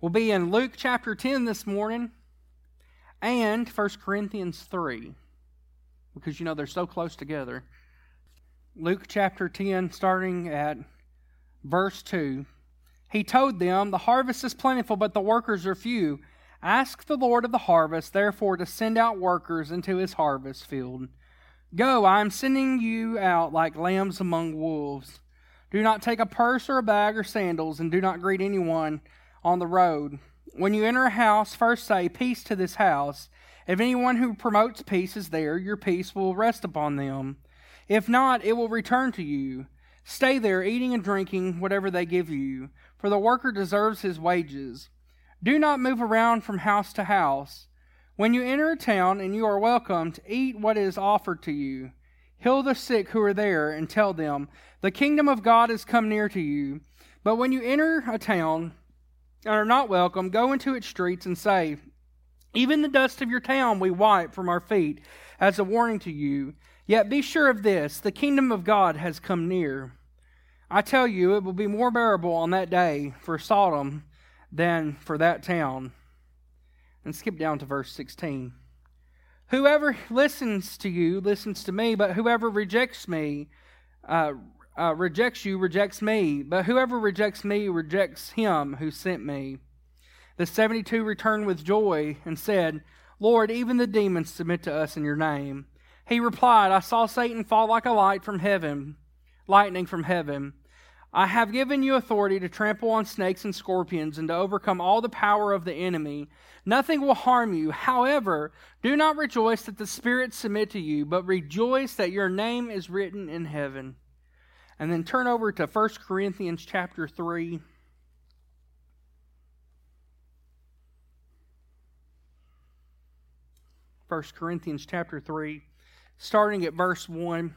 We'll be in Luke chapter 10 this morning and 1 Corinthians 3 because you know they're so close together. Luke chapter 10, starting at verse 2. He told them, The harvest is plentiful, but the workers are few. Ask the Lord of the harvest, therefore, to send out workers into his harvest field. Go, I am sending you out like lambs among wolves. Do not take a purse or a bag or sandals, and do not greet anyone on the road. When you enter a house, first say, Peace to this house. If anyone who promotes peace is there, your peace will rest upon them. If not, it will return to you. Stay there, eating and drinking whatever they give you, for the worker deserves his wages. Do not move around from house to house. When you enter a town and you are welcomed, eat what is offered to you. Heal the sick who are there and tell them, The kingdom of God has come near to you. But when you enter a town and are not welcome, go into its streets and say, Even the dust of your town we wipe from our feet as a warning to you. Yet be sure of this the kingdom of God has come near. I tell you, it will be more bearable on that day for Sodom than for that town. And skip down to verse 16. Whoever listens to you listens to me, but whoever rejects me, uh, uh, rejects you, rejects me. But whoever rejects me rejects him who sent me. The 72 returned with joy and said, Lord, even the demons submit to us in your name. He replied, I saw Satan fall like a light from heaven, lightning from heaven. I have given you authority to trample on snakes and scorpions and to overcome all the power of the enemy. Nothing will harm you. However, do not rejoice that the spirits submit to you, but rejoice that your name is written in heaven. And then turn over to 1 Corinthians chapter 3. First Corinthians chapter 3, starting at verse 1.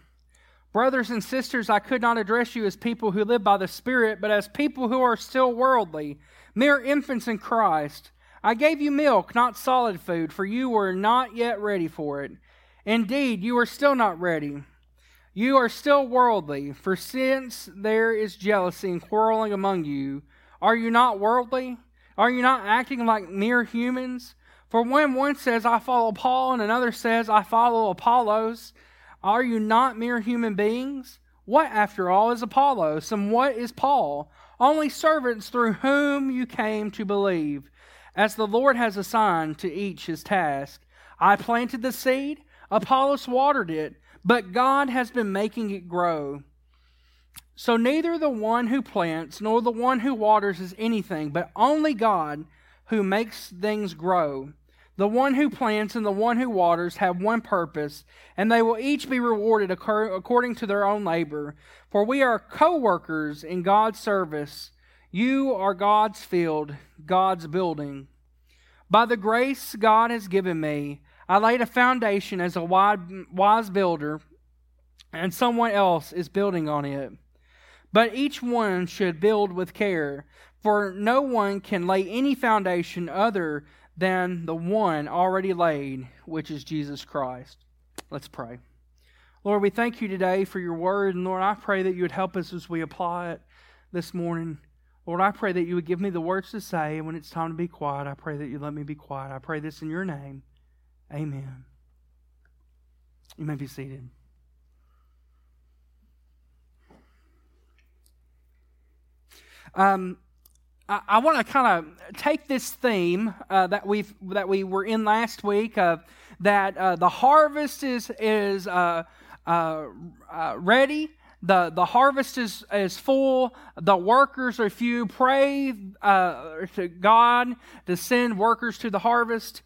Brothers and sisters, I could not address you as people who live by the Spirit, but as people who are still worldly, mere infants in Christ. I gave you milk, not solid food, for you were not yet ready for it. Indeed, you are still not ready. You are still worldly, for since there is jealousy and quarreling among you, are you not worldly? Are you not acting like mere humans? For when one says, I follow Paul, and another says, I follow Apollos, are you not mere human beings? What, after all, is Apollos, and what is Paul? Only servants through whom you came to believe, as the Lord has assigned to each his task. I planted the seed, Apollos watered it, but God has been making it grow. So neither the one who plants nor the one who waters is anything, but only God who makes things grow. The one who plants and the one who waters have one purpose, and they will each be rewarded according to their own labor. For we are co workers in God's service. You are God's field, God's building. By the grace God has given me, I laid a foundation as a wise builder, and someone else is building on it. But each one should build with care, for no one can lay any foundation other than the one already laid, which is Jesus Christ. Let's pray. Lord, we thank you today for your word, and Lord, I pray that you would help us as we apply it this morning. Lord, I pray that you would give me the words to say, and when it's time to be quiet, I pray that you let me be quiet. I pray this in your name. Amen. You may be seated. Um, I, I want to kind of take this theme uh, that we that we were in last week of that uh, the harvest is is uh, uh, uh, ready. The, the harvest is, is full. The workers are few. Pray uh, to God to send workers to the harvest.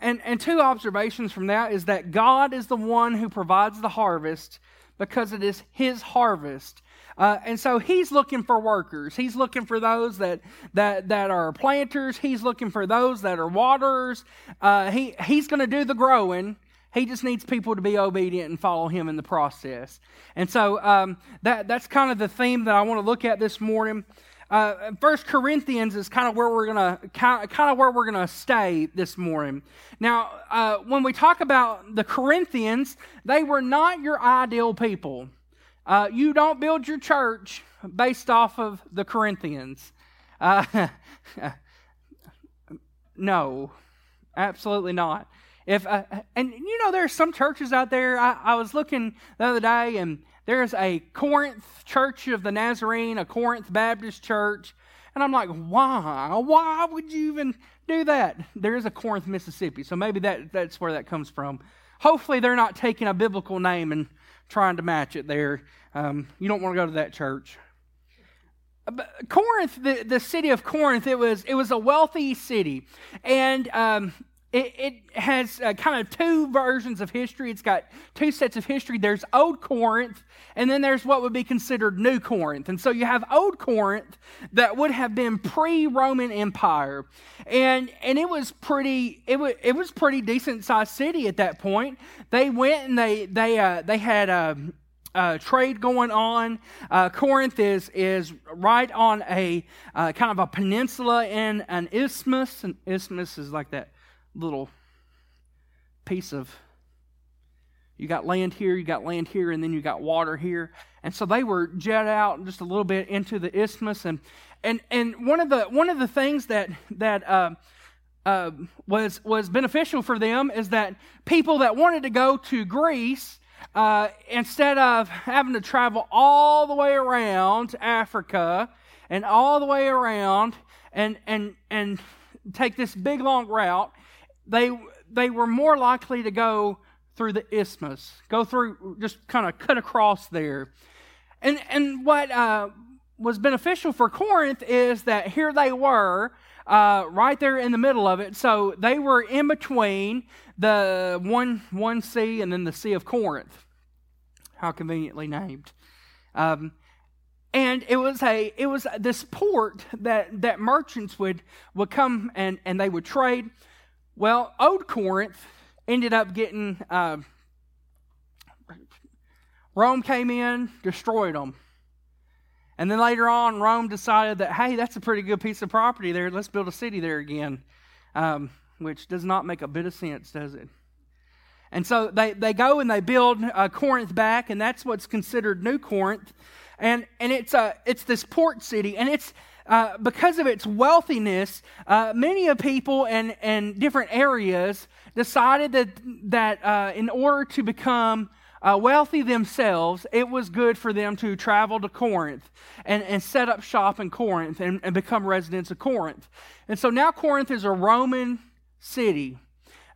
And, and two observations from that is that God is the one who provides the harvest because it is His harvest. Uh, and so he's looking for workers. He's looking for those that, that, that are planters. He's looking for those that are waterers. Uh, he, he's going to do the growing. He just needs people to be obedient and follow him in the process. And so um, that, that's kind of the theme that I want to look at this morning. Uh, First Corinthians is kind of where we're gonna kind of where we're gonna stay this morning. Now, uh, when we talk about the Corinthians, they were not your ideal people. Uh, you don't build your church based off of the Corinthians. Uh, no, absolutely not. If uh, and you know there's some churches out there. I, I was looking the other day, and there's a Corinth Church of the Nazarene, a Corinth Baptist Church, and I'm like, why? Why would you even do that? There is a Corinth, Mississippi, so maybe that that's where that comes from. Hopefully, they're not taking a biblical name and trying to match it there. Um, you don't want to go to that church. Corinth, the, the city of Corinth, it was it was a wealthy city, and um, it, it, has uh, kind of two versions of history. It's got two sets of history. There's Old Corinth, and then there's what would be considered New Corinth. And so you have Old Corinth that would have been pre-Roman Empire, and and it was pretty it was it was pretty decent sized city at that point. They went and they they uh, they had. Uh, uh, trade going on. Uh, Corinth is is right on a uh, kind of a peninsula in an isthmus. An isthmus is like that little piece of you got land here, you got land here, and then you got water here. And so they were jet out just a little bit into the isthmus, and and and one of the one of the things that that uh, uh, was was beneficial for them is that people that wanted to go to Greece, uh, instead of having to travel all the way around Africa and all the way around and and and take this big long route, they, they were more likely to go through the isthmus, go through, just kind of cut across there. And, and what uh, was beneficial for Corinth is that here they were, uh, right there in the middle of it. So they were in between the one, one sea and then the Sea of Corinth. How conveniently named. Um, and it was a it was this port that that merchants would would come and and they would trade well, Old Corinth ended up getting, uh, Rome came in, destroyed them. And then later on, Rome decided that, hey, that's a pretty good piece of property there. Let's build a city there again, um, which does not make a bit of sense, does it? And so they, they go and they build uh, Corinth back, and that's what's considered New Corinth. And, and it's, uh, it's this port city, and it's, uh, because of its wealthiness, uh, many of people in, in different areas decided that, that uh, in order to become uh, wealthy themselves, it was good for them to travel to Corinth and, and set up shop in Corinth and, and become residents of Corinth. And so now Corinth is a Roman city.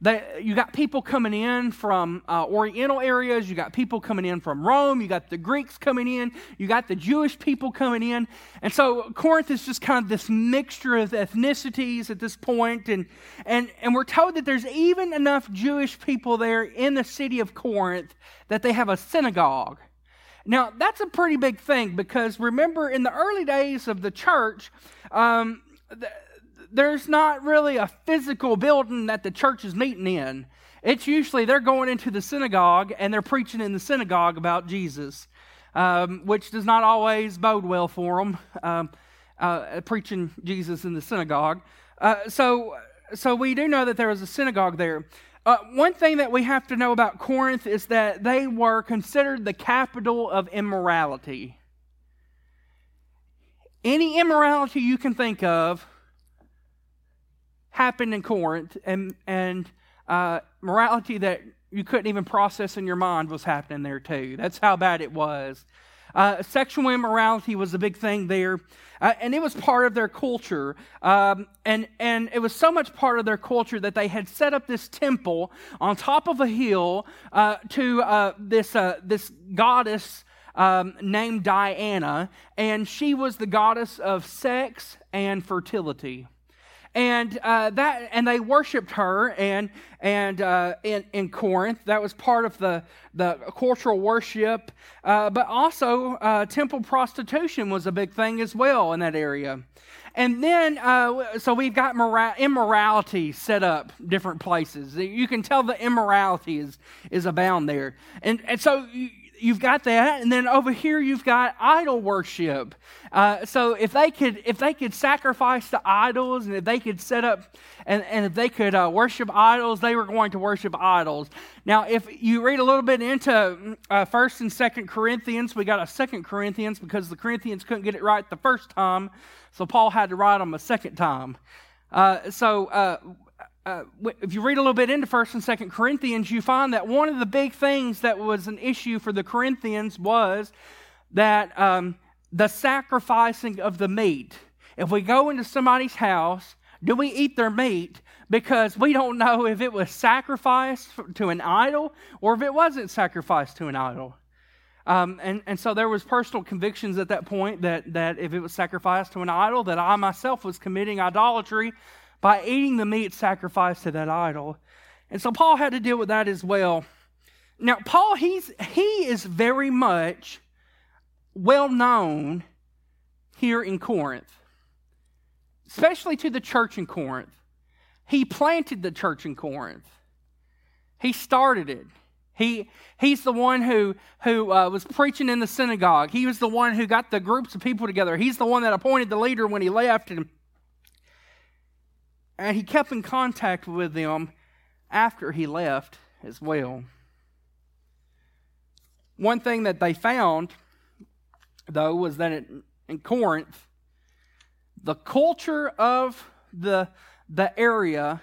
They, you got people coming in from uh, Oriental areas. You got people coming in from Rome. You got the Greeks coming in. You got the Jewish people coming in. And so Corinth is just kind of this mixture of ethnicities at this point. And, and, and we're told that there's even enough Jewish people there in the city of Corinth that they have a synagogue. Now, that's a pretty big thing because remember, in the early days of the church, um, the, there's not really a physical building that the church is meeting in. It's usually they're going into the synagogue and they're preaching in the synagogue about Jesus, um, which does not always bode well for them, um, uh, preaching Jesus in the synagogue. Uh, so, so we do know that there was a synagogue there. Uh, one thing that we have to know about Corinth is that they were considered the capital of immorality. Any immorality you can think of happened in Corinth, and, and uh, morality that you couldn't even process in your mind was happening there too. That's how bad it was. Uh, sexual immorality was a big thing there, uh, and it was part of their culture. Um, and and it was so much part of their culture that they had set up this temple on top of a hill uh, to uh, this uh, this goddess um, named Diana, and she was the goddess of sex and fertility and uh, that and they worshipped her and and uh, in, in Corinth. That was part of the the cultural worship. Uh, but also uh, temple prostitution was a big thing as well in that area. And then uh, so we've got mora- immorality set up different places. You can tell the immorality is is abound there. And and so you've got that, and then over here you've got idol worship. Uh, so if they could, if they could sacrifice to idols, and if they could set up, and, and if they could uh, worship idols, they were going to worship idols. Now, if you read a little bit into uh, First and Second Corinthians, we got a Second Corinthians because the Corinthians couldn't get it right the first time, so Paul had to write them a second time. Uh, so uh, if you read a little bit into First and Second Corinthians, you find that one of the big things that was an issue for the Corinthians was that um, the sacrificing of the meat. If we go into somebody's house, do we eat their meat because we don't know if it was sacrificed to an idol or if it wasn't sacrificed to an idol? Um, and, and so there was personal convictions at that point that, that if it was sacrificed to an idol, that I myself was committing idolatry by eating the meat sacrificed to that idol. And so Paul had to deal with that as well. Now, Paul, he's, he is very much well known here in Corinth, especially to the church in Corinth. He planted the church in Corinth, he started it. He, he's the one who, who uh, was preaching in the synagogue. He was the one who got the groups of people together. He's the one that appointed the leader when he left. And, and he kept in contact with them after he left as well. One thing that they found, though, was that it, in Corinth, the culture of the, the area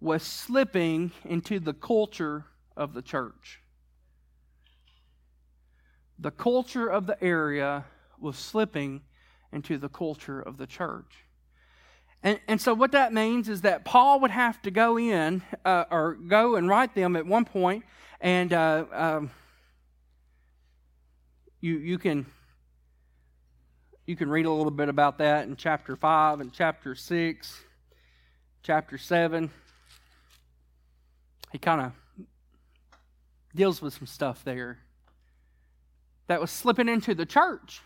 was slipping into the culture of the church. The culture of the area was slipping into the culture of the church. And, and so, what that means is that Paul would have to go in uh, or go and write them at one point, and uh, um, you, you, can, you can read a little bit about that in chapter 5 and chapter 6, chapter 7. He kind of deals with some stuff there that was slipping into the church.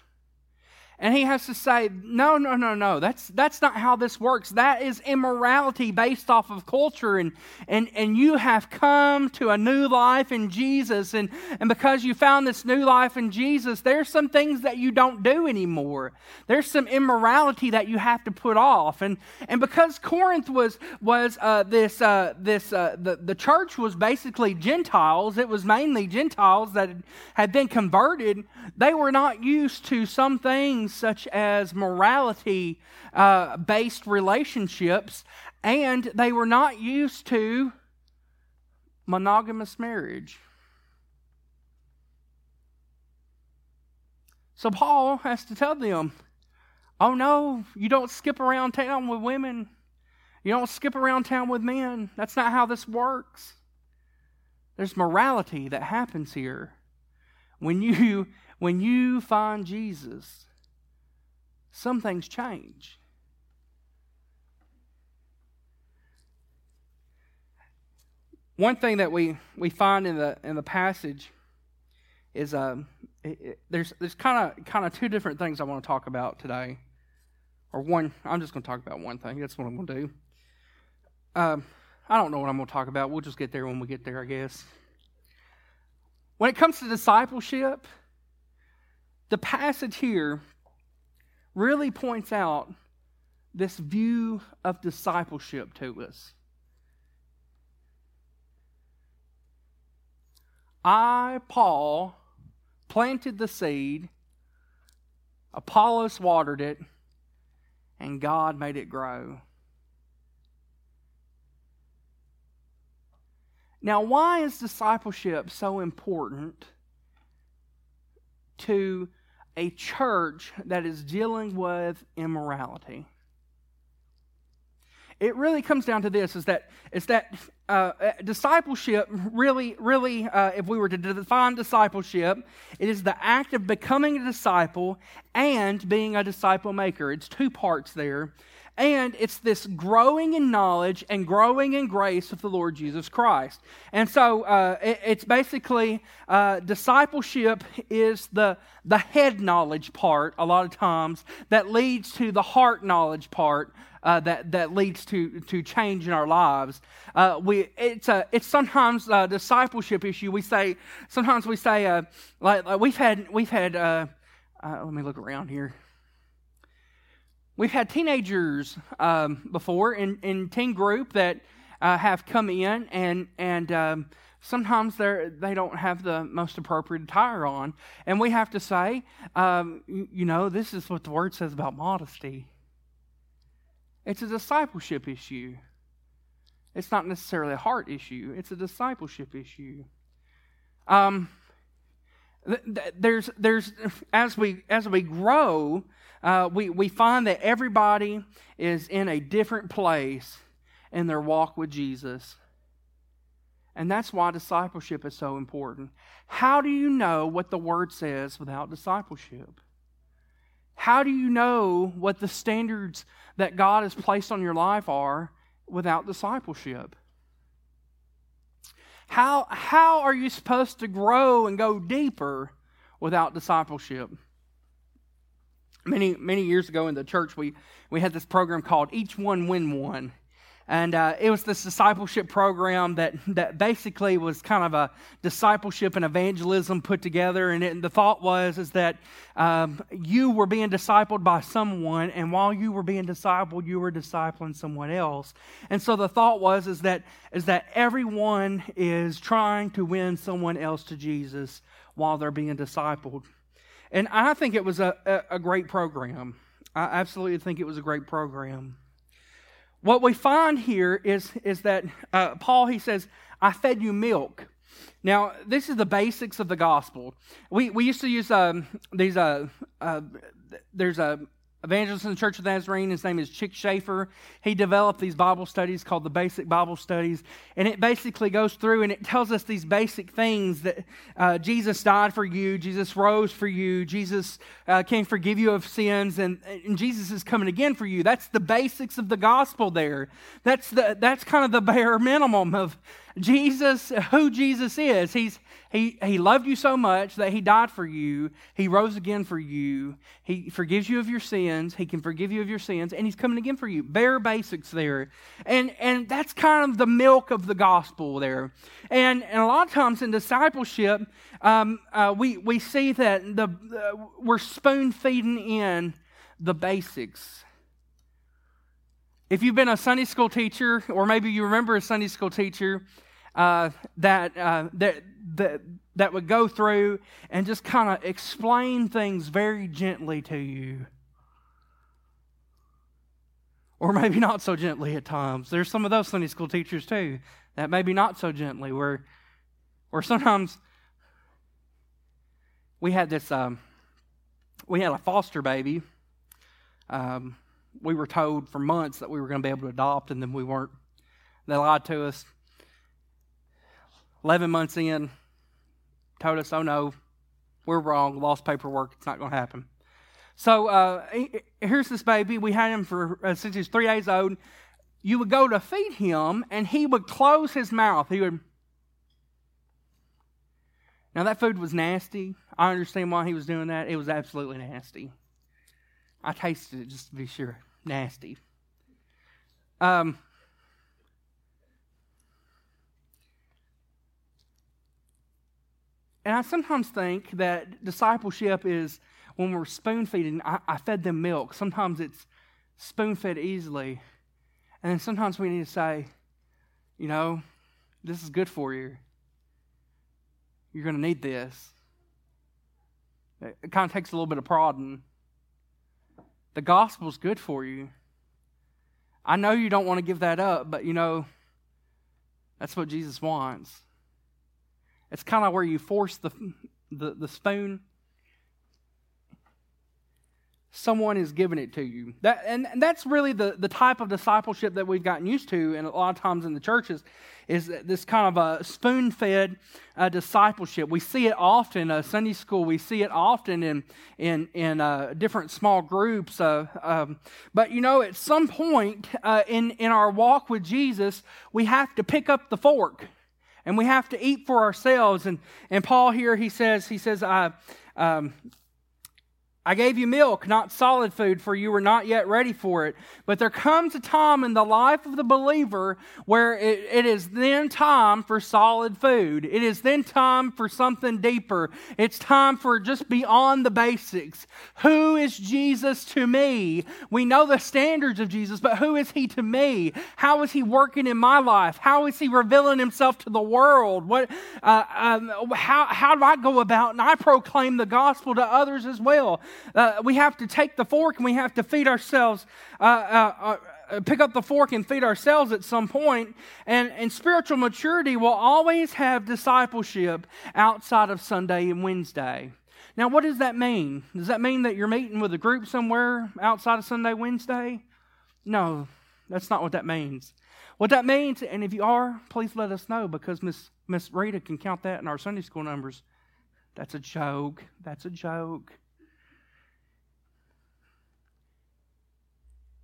And he has to say, no, no, no, no. That's, that's not how this works. That is immorality based off of culture. And, and, and you have come to a new life in Jesus. And, and because you found this new life in Jesus, there's some things that you don't do anymore. There's some immorality that you have to put off. And, and because Corinth was, was uh, this, uh, this uh, the, the church was basically Gentiles, it was mainly Gentiles that had been converted, they were not used to some things such as morality uh, based relationships, and they were not used to monogamous marriage. So Paul has to tell them, oh no, you don't skip around town with women. You don't skip around town with men. That's not how this works. There's morality that happens here. When you when you find Jesus, some things change. One thing that we, we find in the in the passage is um, it, it, there's there's kind of kind of two different things I want to talk about today, or one. I'm just going to talk about one thing. That's what I'm going to do. Um, I don't know what I'm going to talk about. We'll just get there when we get there, I guess. When it comes to discipleship, the passage here really points out this view of discipleship to us. I, Paul, planted the seed, Apollos watered it, and God made it grow. Now, why is discipleship so important to a church that is dealing with immorality. It really comes down to this: is that is that uh, uh, discipleship really, really, uh, if we were to define discipleship, it is the act of becoming a disciple and being a disciple maker. It's two parts there. And it's this growing in knowledge and growing in grace of the Lord Jesus Christ. And so uh, it, it's basically uh, discipleship is the, the head knowledge part, a lot of times, that leads to the heart knowledge part. Uh, that that leads to to change in our lives. Uh, we it's a it's sometimes a discipleship issue. We say sometimes we say uh, like, like, we've had we've had. Uh, uh, let me look around here. We've had teenagers um, before in, in teen group that uh, have come in and and um, sometimes they they don't have the most appropriate attire on, and we have to say, um, you, know, this is what the word says about modesty. It's a discipleship issue. It's not necessarily a heart issue, it's a discipleship issue. Um, there's, there's, as we, as we grow, uh, we, we find that everybody is in a different place in their walk with Jesus. And that's why discipleship is so important. How do you know what the Word says without discipleship? How do you know what the standards that God has placed on your life are without discipleship? How, how are you supposed to grow and go deeper without discipleship? Many, many years ago in the church, we, we had this program called Each One Win One. And uh, it was this discipleship program that, that basically was kind of a discipleship and evangelism put together. And, it, and the thought was is that um, you were being discipled by someone, and while you were being discipled, you were discipling someone else. And so the thought was is that is that everyone is trying to win someone else to Jesus while they're being discipled. And I think it was a, a, a great program. I absolutely think it was a great program. What we find here is, is that uh, Paul, he says, I fed you milk. Now, this is the basics of the gospel. We, we used to use um, these, uh, uh, there's a evangelist in the Church of Nazarene. His name is Chic Shaver. He developed these Bible studies called the Basic Bible Studies. And it basically goes through and it tells us these basic things that uh, Jesus died for you, Jesus rose for you, Jesus uh, can forgive you of sins, and, and Jesus is coming again for you. That's the basics of the gospel there. That's, the, that's kind of the bare minimum of Jesus, who Jesus is. He's, he, he loved you so much that he died for you. He rose again for you. He forgives you of your sins. He can forgive you of your sins, and he's coming again for you. Bare basics there. And, and that's kind of the milk of the gospel there. And, and a lot of times in discipleship, um, uh, we, we see that the, uh, we're spoon feeding in the basics. If you've been a Sunday school teacher, or maybe you remember a Sunday school teacher, uh, that, uh, that, that, that would go through and just kind of explain things very gently to you. Or maybe not so gently at times. There's some of those Sunday school teachers too that maybe not so gently, where, where sometimes we had this, um, we had a foster baby. Um, we were told for months that we were going to be able to adopt, and then we weren't. They lied to us. 11 months in, told us, oh no, we're wrong, lost paperwork, it's not going to happen. So uh, here's this baby. We had him for uh, since he's three days old. You would go to feed him, and he would close his mouth. He would. Now that food was nasty. I understand why he was doing that. It was absolutely nasty. I tasted it just to be sure. Nasty. Um, And I sometimes think that discipleship is when we're spoon feeding, I, I fed them milk. Sometimes it's spoon fed easily. And then sometimes we need to say, you know, this is good for you. You're going to need this. It kind of takes a little bit of prodding. The gospel's good for you. I know you don't want to give that up, but you know, that's what Jesus wants. It's kind of where you force the, the, the spoon. Someone is giving it to you. That, and, and that's really the, the type of discipleship that we've gotten used to, and a lot of times in the churches, is this kind of a spoon fed uh, discipleship. We see it often in uh, Sunday school, we see it often in, in, in uh, different small groups. Uh, um, but you know, at some point uh, in, in our walk with Jesus, we have to pick up the fork and we have to eat for ourselves. And, and Paul here, he says, he says, I, um, I gave you milk, not solid food, for you were not yet ready for it. But there comes a time in the life of the believer where it, it is then time for solid food. It is then time for something deeper. It's time for just beyond the basics. Who is Jesus to me? We know the standards of Jesus, but who is he to me? How is he working in my life? How is he revealing himself to the world? What, uh, um, how, how do I go about and I proclaim the gospel to others as well? Uh, we have to take the fork and we have to feed ourselves. Uh, uh, uh pick up the fork and feed ourselves at some point. And, and spiritual maturity will always have discipleship outside of Sunday and Wednesday. Now, what does that mean? Does that mean that you're meeting with a group somewhere outside of Sunday, Wednesday? No, that's not what that means. What that means, and if you are, please let us know because Miss Miss Rita can count that in our Sunday school numbers. That's a joke. That's a joke.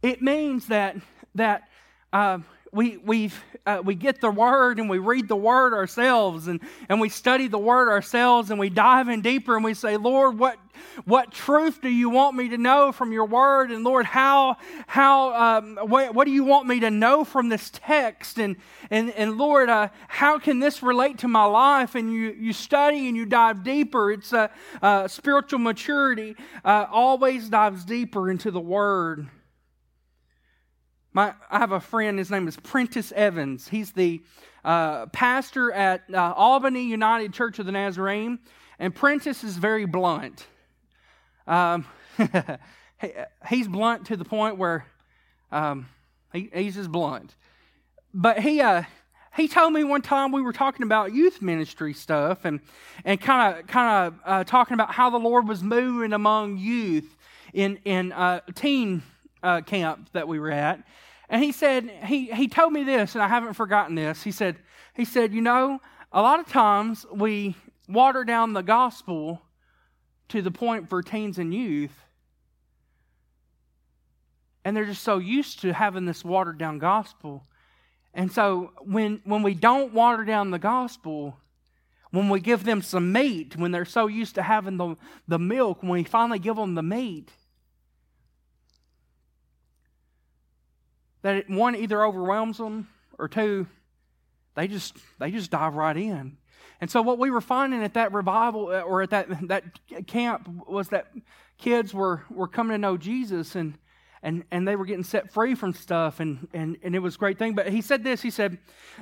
It means that that uh, we we uh, we get the word and we read the word ourselves and, and we study the word ourselves and we dive in deeper and we say, Lord, what what truth do you want me to know from your word? And Lord, how how um, what, what do you want me to know from this text? And and and Lord, uh, how can this relate to my life? And you you study and you dive deeper. It's a uh, spiritual maturity uh, always dives deeper into the word. My, I have a friend, his name is Prentice Evans. He's the uh, pastor at uh, Albany United Church of the Nazarene, and Prentice is very blunt. Um, he, he's blunt to the point where um, he, he's just blunt. But he, uh, he told me one time we were talking about youth ministry stuff and and kind of kind of uh, talking about how the Lord was moving among youth in in uh, teen uh, camp that we were at, and he said, he, he told me this, and I haven't forgotten this. He said, he said, you know, a lot of times we water down the gospel to the point for teens and youth. And they're just so used to having this watered down gospel. And so when when we don't water down the gospel, when we give them some meat, when they're so used to having the, the milk, when we finally give them the meat, that it, one either overwhelms them or two they just they just dive right in. And so what we were finding at that revival uh, or at that that camp was that kids were were coming to know jesus and and and they were getting set free from stuff and and and it was a great thing. But he said this he said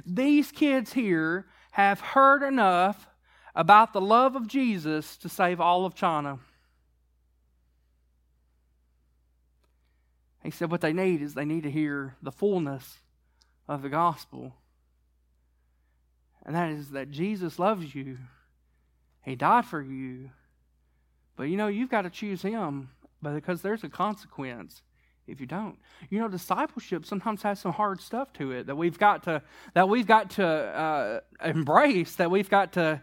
these kids here have heard enough about the love of jesus to save all of china He said, What they need is they need to hear the fullness of the gospel. And that is that Jesus loves you. He died for you. But you know, you've got to choose Him because there's a consequence if you don't. You know, discipleship sometimes has some hard stuff to it that we've got to that we've got to uh, embrace, that we've got to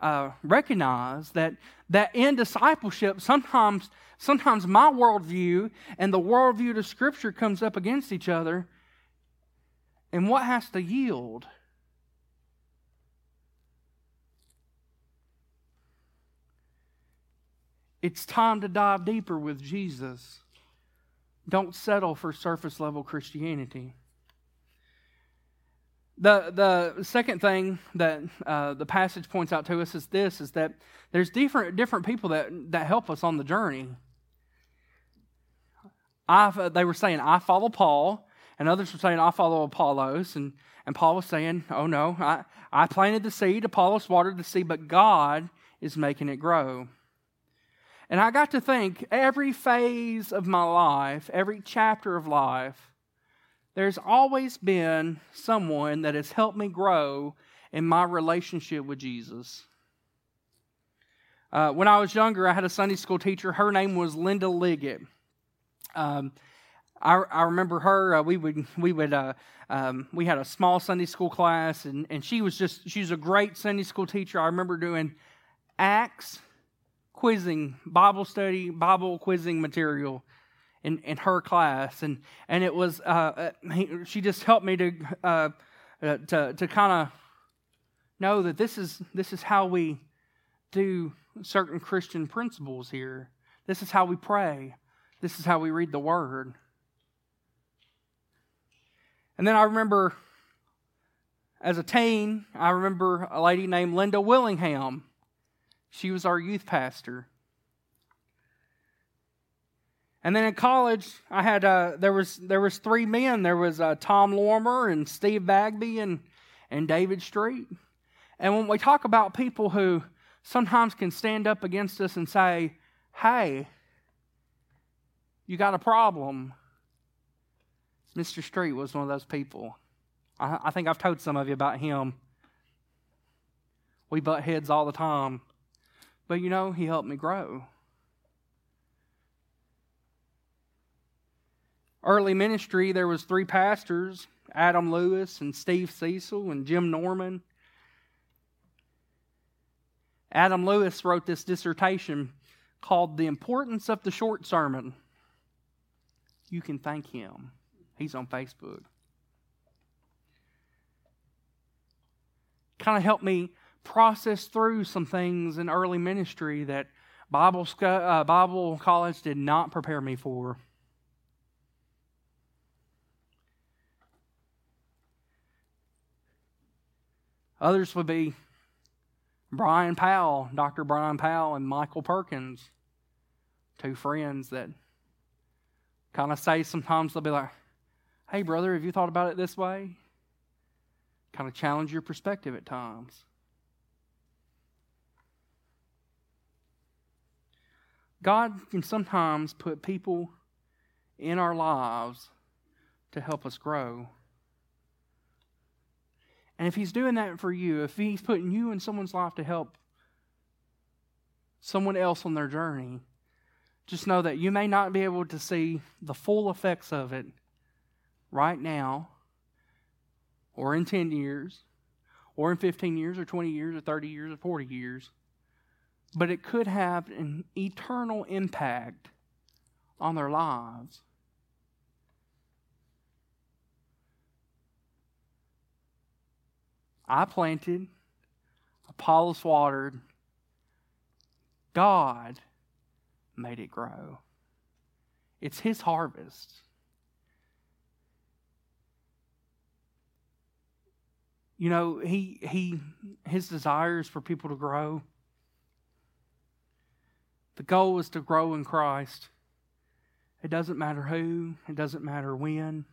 uh, recognize that that in discipleship sometimes sometimes my worldview and the worldview of Scripture comes up against each other, and what has to yield? It's time to dive deeper with Jesus. Don't settle for surface level Christianity. The, the second thing that uh, the passage points out to us is this is that there's different, different people that, that help us on the journey. I, they were saying, I follow Paul, and others were saying, I follow Apollos. And, and Paul was saying, Oh no, I, I planted the seed, Apollos watered the seed, but God is making it grow. And I got to think every phase of my life, every chapter of life, there's always been someone that has helped me grow in my relationship with Jesus. Uh, when I was younger, I had a Sunday school teacher. Her name was Linda Liggett. Um, I, I, remember her. Uh, we would we would uh, um, we had a small Sunday school class, and, and she was just she was a great Sunday school teacher. I remember doing Acts quizzing, Bible study, Bible quizzing material in, in her class, and and it was uh, uh he, she just helped me to uh, uh to to kind of know that this is this is how we do certain Christian principles here. This is how we pray. This is how we read the Word. And then I remember as a teen, I remember a lady named Linda Willingham. She was our youth pastor. And then in college, I had uh, there was there was three men. There was uh, Tom Lormer and Steve Bagby and and David Street. And when we talk about people who sometimes can stand up against us and say, "Hey, you got a problem," Mr. Street was one of those people. I, I think I've told some of you about him. We butt heads all the time. But you know, he helped me grow. Early ministry, there was three pastors, Adam Lewis and Steve Cecil and Jim Norman. Adam Lewis wrote this dissertation called The Importance of the Short Sermon. You can thank him. He's on Facebook. Kind of helped me process through some things in early ministry that Bible, uh, Bible college did not prepare me for. Others would be Brian Powell, Dr. Brian Powell, and Michael Perkins, two friends that kind of say sometimes they'll be like, Hey, brother, have you thought about it this way? Kind of challenge your perspective at times. God can sometimes put people in our lives to help us grow. And if He's doing that for you, if He's putting you in someone's life to help someone else on their journey, just know that you may not be able to see the full effects of it right now, or in 10 years, or in 15 years, or 20 years, or 30 years, or 40 years but it could have an eternal impact on their lives. I planted, Apollos watered, God made it grow. It's His harvest. You know, he he his desires for people to grow the goal is to grow in Christ. It doesn't matter who, it doesn't matter when.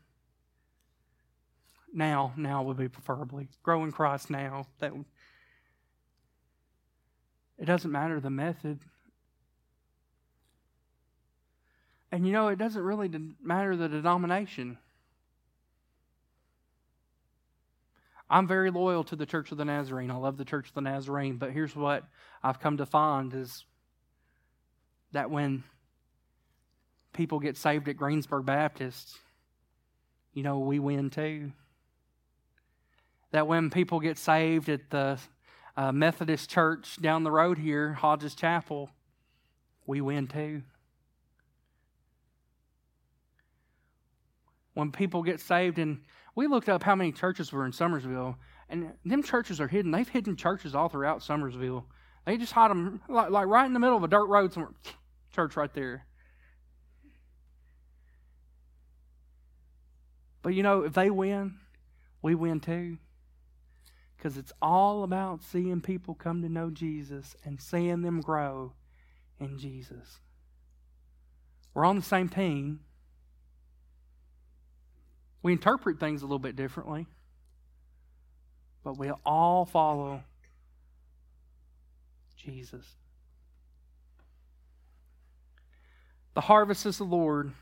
Now, now would be preferably. Grow in Christ now. That it doesn't matter the method. And you know, it doesn't really matter the denomination. I'm very loyal to the Church of the Nazarene. I love the Church of the Nazarene, but here's what I've come to find is that when people get saved at Greensburg Baptist, you know, we win too. That when people get saved at the uh, Methodist church down the road here, Hodges Chapel, we win too. When people get saved, and we looked up how many churches were in Summersville, and them churches are hidden. They've hidden churches all throughout Summersville. They just hide them like, like right in the middle of a dirt road somewhere. Church right there. But you know, if they win, we win too. Because it's all about seeing people come to know Jesus and seeing them grow in Jesus. We're on the same team. We interpret things a little bit differently, but we all follow Jesus. The harvest is the Lord.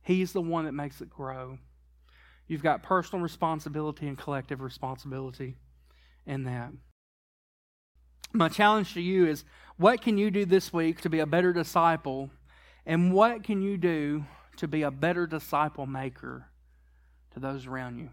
He's the one that makes it grow. You've got personal responsibility and collective responsibility in that. My challenge to you is what can you do this week to be a better disciple? And what can you do to be a better disciple maker to those around you?